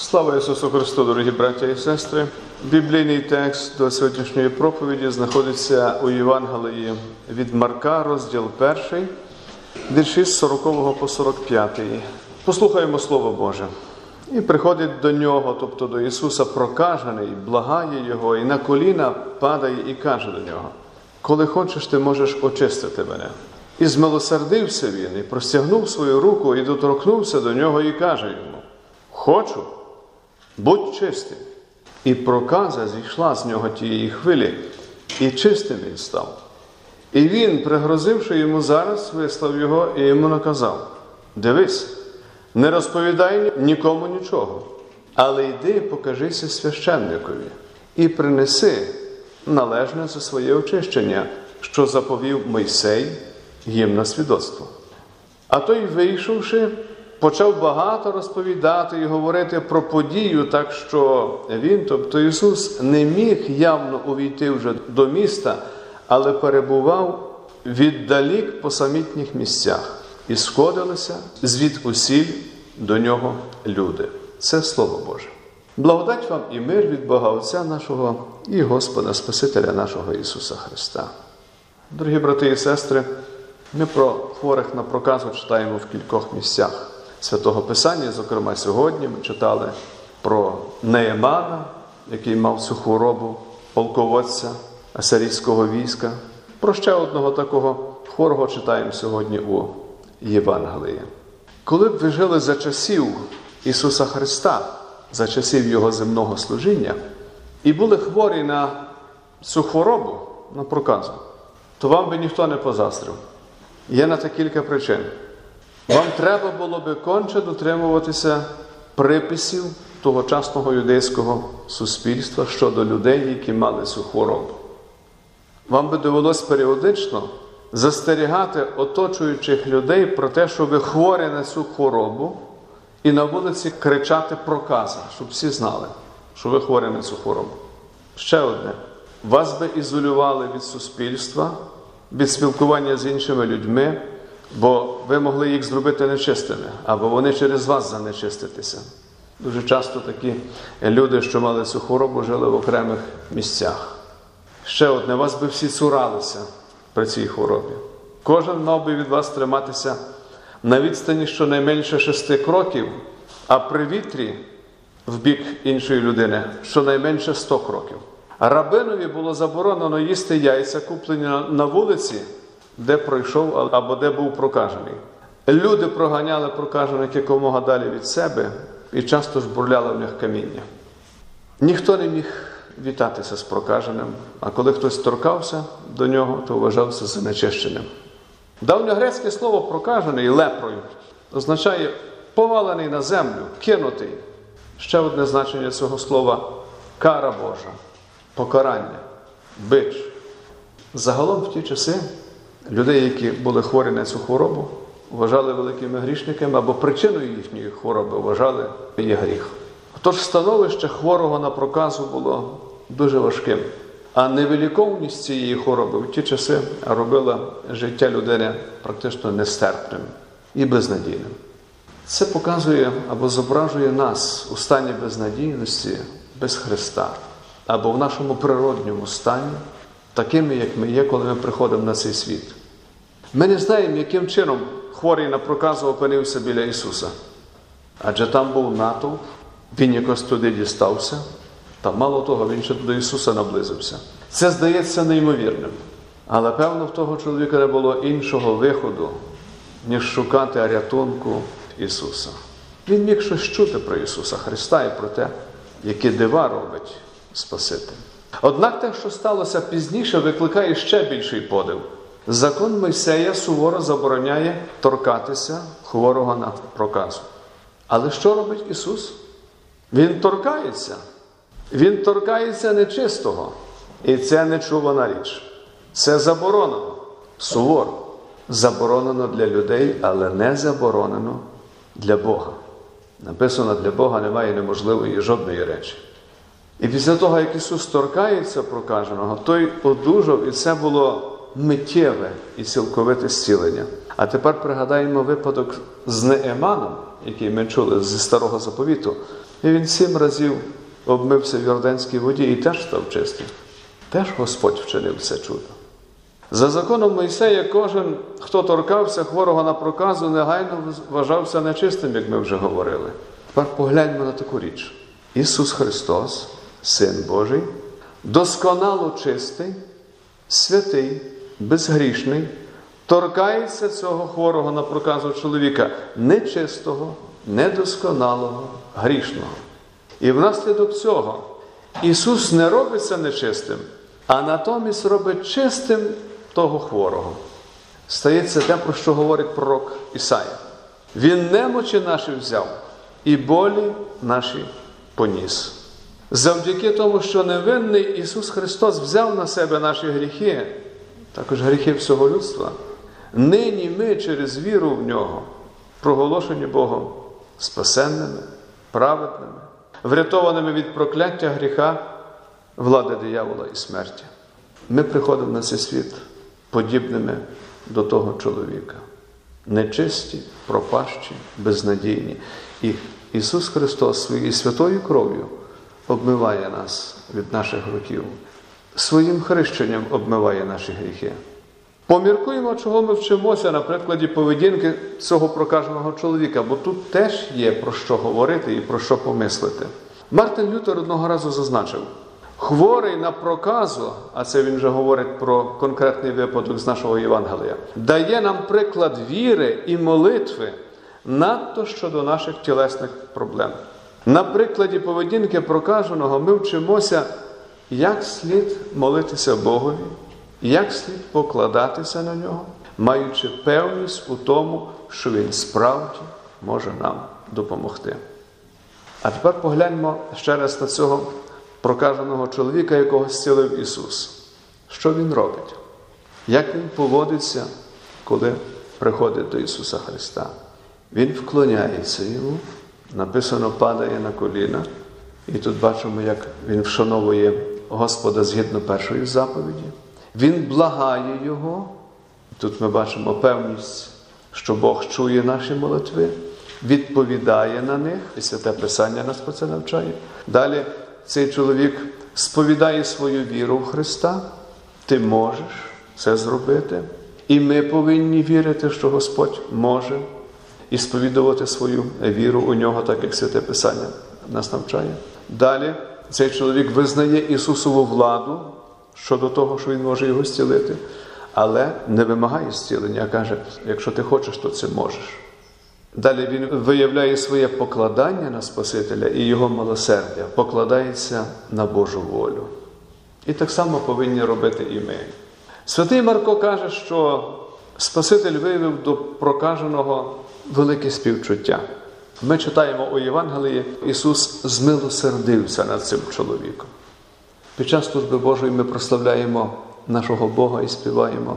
Слава Ісусу Христу, дорогі браття і сестри! Біблійний текст до сьогоднішньої проповіді знаходиться у Євангелії від Марка, розділ 1, вірші з 40 по 45. Послухаємо Слово Боже. І приходить до нього, тобто до Ісуса, прокажений, благає Його, і на коліна падає і каже до нього: Коли хочеш, ти можеш очистити мене. І змилосердився він, і простягнув свою руку, і доторкнувся до нього, і каже йому: Хочу, будь чистим. І проказа зійшла з нього тієї хвилі, і чистим він став. І він, пригрозивши йому зараз, вислав його і йому наказав: Дивись, не розповідай нікому нічого, але йди, покажися священникові і принеси належне за своє очищення, що заповів Мойсей їм на свідоцтво. А той, вийшовши, почав багато розповідати і говорити про подію, так що він, тобто Ісус, не міг явно увійти вже до міста, але перебував віддалік по самітніх місцях і сходилися звідусіль до нього люди. Це Слово Боже. Благодать вам і мир від Бога Отця нашого і Господа Спасителя нашого Ісуса Христа. Дорогі брати і сестри, ми про хворих на проказу читаємо в кількох місцях святого Писання. Зокрема, сьогодні ми читали про Неємана, який мав цю хворобу полководця асирійського війська. Про ще одного такого хворого читаємо сьогодні у Євангелії. Коли б ви жили за часів Ісуса Христа, за часів Його земного служіння, і були хворі на цю хворобу, на проказу, то вам би ніхто не позаздрив. Є на це кілька причин. Вам треба було би конче дотримуватися приписів тогочасного юдейського суспільства щодо людей, які мали цю хворобу. Вам би довелось періодично застерігати оточуючих людей про те, що ви хворі на цю хворобу, і на вулиці кричати проказа, щоб всі знали, що ви хворі на цю хворобу. Ще одне. Вас би ізолювали від суспільства, від спілкування з іншими людьми, бо ви могли їх зробити нечистими, або вони через вас занечиститися. Дуже часто такі люди, що мали цю хворобу, жили в окремих місцях. Ще одне, вас би всі цуралися при цій хворобі. Кожен мав би від вас триматися на відстані щонайменше шести кроків, а при вітрі в бік іншої людини щонайменше 100 кроків. Рабинові було заборонено їсти яйця, куплені на вулиці, де пройшов або де був прокажений. Люди проганяли прокажених якомога далі від себе і часто жбурляли в них каміння. Ніхто не міг вітатися з прокаженим, а коли хтось торкався до нього, то вважався занечищеним. Давньогрецьке слово прокажений лепрою означає повалений на землю, кинутий. Ще одне значення цього слова кара Божа, покарання, бич. Загалом в ті часи людей, які були хворі на цю хворобу, вважали великими грішниками або причиною їхньої хвороби вважали є гріх. Тож становище хворого на проказу було дуже важким. А невиліковність цієї хвороби в ті часи робила життя людини практично нестерпним і безнадійним. Це показує або зображує нас у стані безнадійності без Христа, або в нашому природньому стані, такими, як ми є, коли ми приходимо на цей світ. Ми не знаємо, яким чином хворий на проказу опинився біля Ісуса. Адже там був натовп, Він якось туди дістався, та мало того, він ще до Ісуса наблизився. Це здається неймовірним. Але певно, в того чоловіка не було іншого виходу, ніж шукати рятунку Ісуса. Він міг щось чути про Ісуса Христа і про те, які дива робить Спаситель. Однак те, що сталося пізніше, викликає ще більший подив. Закон Мойсея суворо забороняє торкатися хворого на проказу. Але що робить Ісус? Він торкається. Він торкається нечистого. І це нечувана річ. Це заборонено. Суворо. Заборонено для людей, але не заборонено для Бога. Написано, для Бога немає неможливої жодної речі. І після того, як Ісус торкається прокаженого, той одужав, і це було миттєве і цілковите зцілення. А тепер пригадаємо випадок з Нееманом, який ми чули зі старого заповіту, І він сім разів обмився в Йорданській воді і теж став чистим. Теж Господь вчинив це чудо. За законом Мойсея, кожен, хто торкався хворого на проказу, негайно вважався нечистим, як ми вже говорили. Тепер погляньмо на таку річ. Ісус Христос, Син Божий, досконало чистий, святий, безгрішний, торкається цього хворого на проказу чоловіка нечистого, недосконалого, грішного. І внаслідок цього Ісус не робиться нечистим, а натомість робить чистим того хворого. Стається те, про що говорить пророк Ісая. Він немочі наші взяв і болі наші поніс. Завдяки тому, що невинний Ісус Христос взяв на себе наші гріхи, також гріхи всього людства. Нині ми через віру в нього, проголошені Богом спасенними, праведними, врятованими від прокляття гріха, влади диявола і смерті. Ми приходимо на цей світ подібними до того чоловіка. Нечисті, пропащі, безнадійні. І Ісус Христос своєю святою кров'ю обмиває нас від наших гріхів, своїм хрещенням обмиває наші гріхи. Поміркуємо, чого ми вчимося на прикладі поведінки цього прокаженого чоловіка, бо тут теж є про що говорити і про що помислити. Мартин Лютер одного разу зазначив: хворий на проказу, а це він вже говорить про конкретний випадок з нашого Євангелія, дає нам приклад віри і молитви надто щодо наших тілесних проблем. На прикладі поведінки прокаженого ми вчимося, як слід молитися Богові, як слід покладатися на нього, маючи певність у тому, що Він справді може нам допомогти. А тепер погляньмо ще раз на цього прокаженого чоловіка, якого зцілив Ісус. Що Він робить? Як Він поводиться, коли приходить до Ісуса Христа? Він вклоняється йому, написано, падає на коліна. І тут бачимо, як він вшановує Господа згідно першої заповіді. Він благає Його. Тут ми бачимо певність, що Бог чує наші молитви, відповідає на них, і святе Писання нас про це навчає. Далі цей чоловік сповідає свою віру в Христа. Ти можеш це зробити. І ми повинні вірити, що Господь може і сповідувати свою віру у нього, так як святе Писання нас навчає. Далі цей чоловік визнає Ісусову владу щодо того, що Він може його зцілити, але не вимагає зцілення, а каже, якщо ти хочеш, то це можеш. Далі він виявляє своє покладання на Спасителя і його милосердя, покладається на Божу волю. І так само повинні робити і ми. Святий Марко каже, що Спаситель виявив до прокаженого велике співчуття. Ми читаємо у Євангелії, Ісус змилосердився над цим чоловіком. Під час служби Божої ми прославляємо нашого Бога і співаємо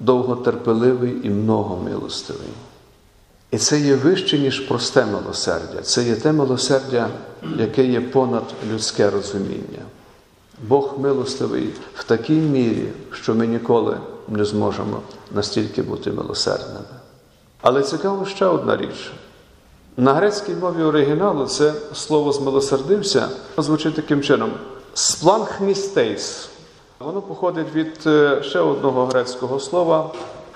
довготерпеливий і многомилостивий. І це є вище, ніж просте милосердя. Це є те милосердя, яке є понад людське розуміння. Бог милостивий в такій мірі, що ми ніколи не зможемо настільки бути милосердними. Але цікаво ще одна річ. На грецькій мові оригіналу це слово змилосердився звучить таким чином: спланхмістейс. Воно походить від ще одного грецького слова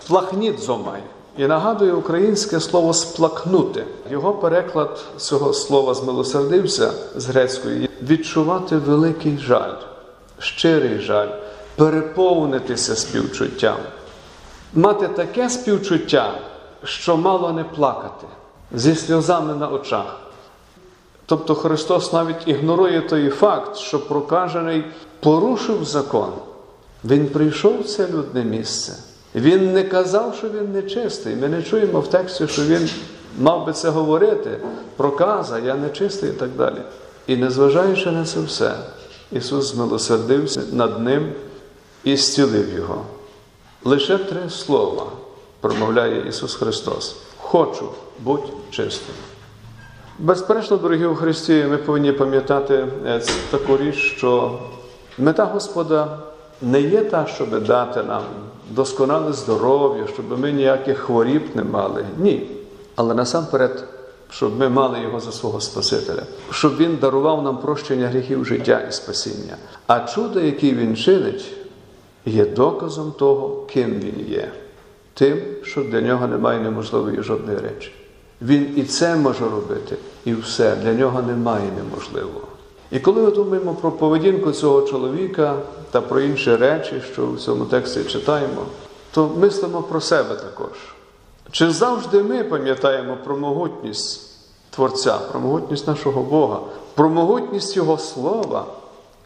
плахнідзомай. І нагадує українське слово сплакнути. Його переклад цього слова змилосердився з грецької відчувати великий жаль, щирий жаль, переповнитися співчуттям, мати таке співчуття, що мало не плакати зі сльозами на очах. Тобто Христос навіть ігнорує той факт, що прокажений порушив закон. Він прийшов в це людне місце. Він не казав, що він нечистий. Ми не чуємо в тексті, що він мав би це говорити, проказа, я нечистий і так далі. І незважаючи на це все, Ісус змилосердився над ним і зцілив його. Лише три слова промовляє Ісус Христос. Хочу будь чистим. Безперечно, дорогі у Христі, ми повинні пам'ятати таку річ, що мета Господа не є та, щоб дати нам досконале здоров'я, щоб ми ніяких хворіб не мали. Ні. Але насамперед щоб ми мали Його за свого Спасителя, щоб Він дарував нам прощення гріхів життя і спасіння. А чудо, яке Він чинить, є доказом того, ким Він є, тим, що для нього немає неможливої жодної речі. Він і це може робити, і все для нього немає неможливого. І коли ми думаємо про поведінку цього чоловіка та про інші речі, що в цьому тексті читаємо, то мислимо про себе також. Чи завжди ми пам'ятаємо про могутність Творця, про могутність нашого Бога, про могутність Його Слова?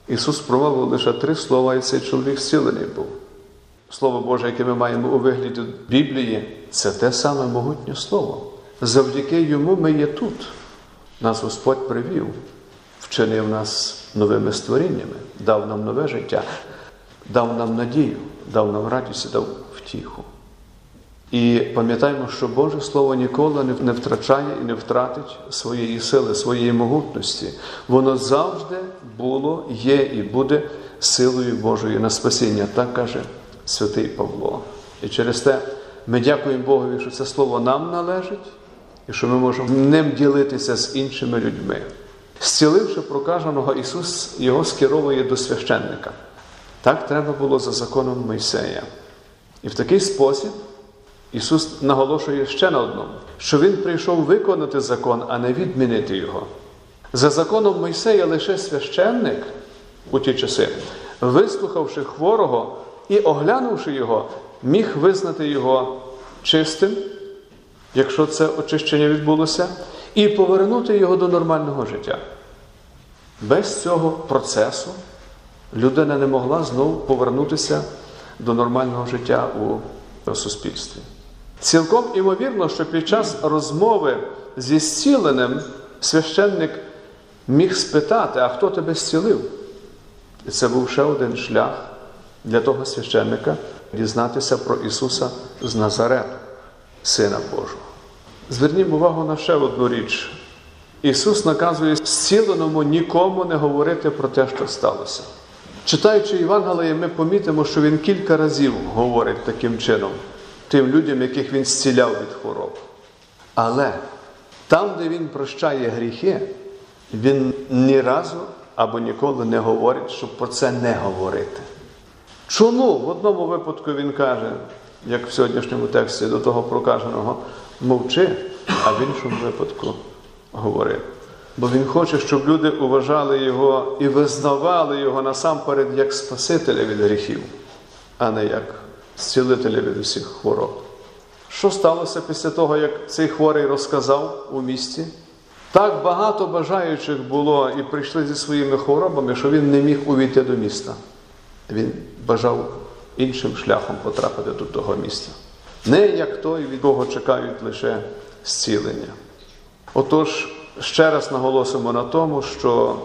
Ісус промовив лише три слова, і цей чоловік зцілений був. Слово Боже, яке ми маємо у вигляді Біблії, це те саме могутнє Слово. Завдяки йому ми є тут. Нас Господь привів, вчинив нас новими створіннями, дав нам нове життя, дав нам надію, дав нам радість дав втіху. І пам'ятаємо, що Боже Слово ніколи не втрачає і не втратить своєї сили, своєї могутності. Воно завжди було, є і буде силою Божою на спасіння, так каже святий Павло. І через те ми дякуємо Богові, що це слово нам належить, і що ми можемо ним ділитися з іншими людьми. Зціливши прокаженого, Ісус його скеровує до священника. Так треба було за законом Мойсея. І в такий спосіб Ісус наголошує ще на одному, що Він прийшов виконати закон, а не відмінити його. За законом Мойсея лише священник у ті часи, вислухавши хворого і оглянувши його, міг визнати його чистим, якщо це очищення відбулося, і повернути його до нормального життя. Без цього процесу людина не могла знову повернутися до нормального життя у суспільстві. Цілком імовірно, що під час розмови зі зціленим священник міг спитати, а хто тебе зцілив? І це був ще один шлях для того священника дізнатися про Ісуса з Назарету, Сина Божого. Звернімо увагу на ще одну річ. Ісус наказує зціленому нікому не говорити про те, що сталося. Читаючи Євангеліє, ми помітимо, що Він кілька разів говорить таким чином тим людям, яких Він зціляв від хвороб. Але там, де Він прощає гріхи, Він ні разу або ніколи не говорить, щоб про це не говорити. Чому в одному випадку він каже, як в сьогоднішньому тексті до того прокаженого, мовчи, а в іншому випадку говори. Бо він хоче, щоб люди уважали його і визнавали його насамперед як Спасителя від гріхів, а не як зцілителя від усіх хвороб. Що сталося після того, як цей хворий розказав у місті? Так багато бажаючих було і прийшли зі своїми хворобами, що він не міг увійти до міста. Він бажав іншим шляхом потрапити до того місця. Не як той, від кого чекають лише зцілення. Отож, ще раз наголосимо на тому, що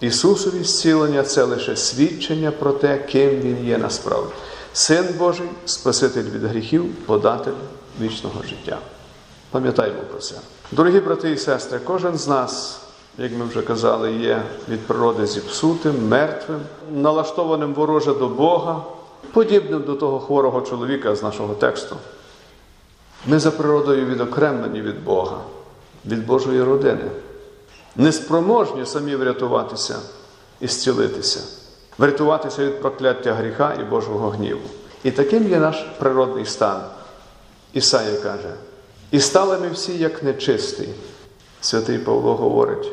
Ісусові зцілення це лише свідчення про те, ким Він є насправді. Син Божий, Спаситель від гріхів, податель вічного життя. Пам'ятаймо про це. Дорогі брати і сестри, кожен з нас, як ми вже казали, є від природи зіпсутим, мертвим, налаштованим вороже до Бога, подібним до того хворого чоловіка з нашого тексту. Ми за природою відокремлені від Бога, від Божої родини, неспроможні самі врятуватися і зцілитися, врятуватися від прокляття гріха і Божого гніву. І таким є наш природний стан. Ісая каже, і стали ми всі як нечисті. Святий Павло говорить,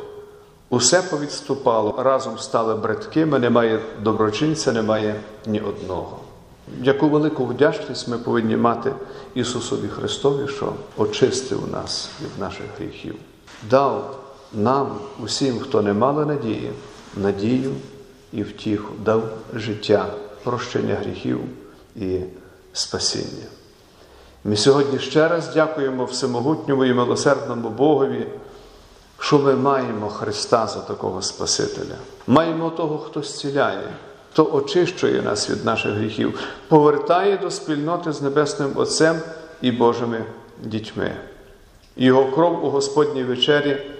усе повідступало, разом стали браткими, немає доброчинця, немає ні одного. Яку велику вдячність ми повинні мати Ісусові Христові, що очистив нас від наших гріхів, дав нам, усім, хто не мали надії, надію і втіху, дав життя, прощення гріхів і спасіння. Ми сьогодні ще раз дякуємо Всемогутньому і милосердному Богові, що ми маємо Христа за такого Спасителя. Маємо того, хто зціляє, хто очищує нас від наших гріхів, повертає до спільноти з Небесним Отцем і Божими дітьми. Його кров у Господній вечері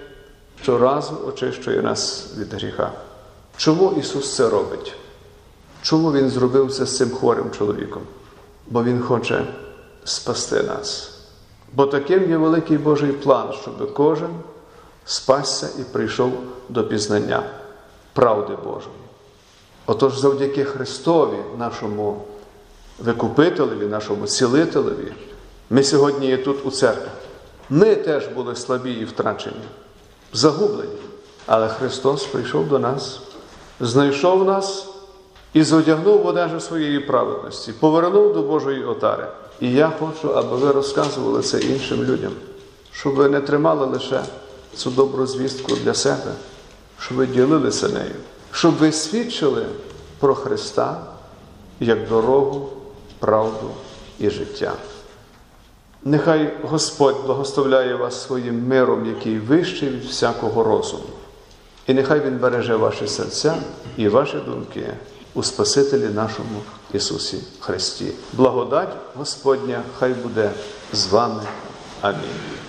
щоразу очищує нас від гріха. Чому Ісус це робить? Чому Він зробив це з цим хворим чоловіком? Бо Він хоче спасти нас. Бо таким є великий Божий план, щоб кожен спасся і прийшов до пізнання правди Божої. Отож, завдяки Христові, нашому викупителеві, нашому цілителеві, ми сьогодні є тут у церкві. Ми теж були слабі і втрачені, загублені. Але Христос прийшов до нас, знайшов нас і зодягнув в одежу своєї праведності, повернув до Божої отари. І я хочу, аби ви розказували це іншим людям, щоб ви не тримали лише цю добру звістку для себе, щоб ви ділилися нею, щоб ви свідчили про Христа як дорогу, правду і життя. Нехай Господь благословляє вас своїм миром, який вищий від всякого розуму. І нехай Він береже ваші серця і ваші думки у Спасителі нашому Ісусі Христі. Благодать Господня хай буде з вами. Амінь.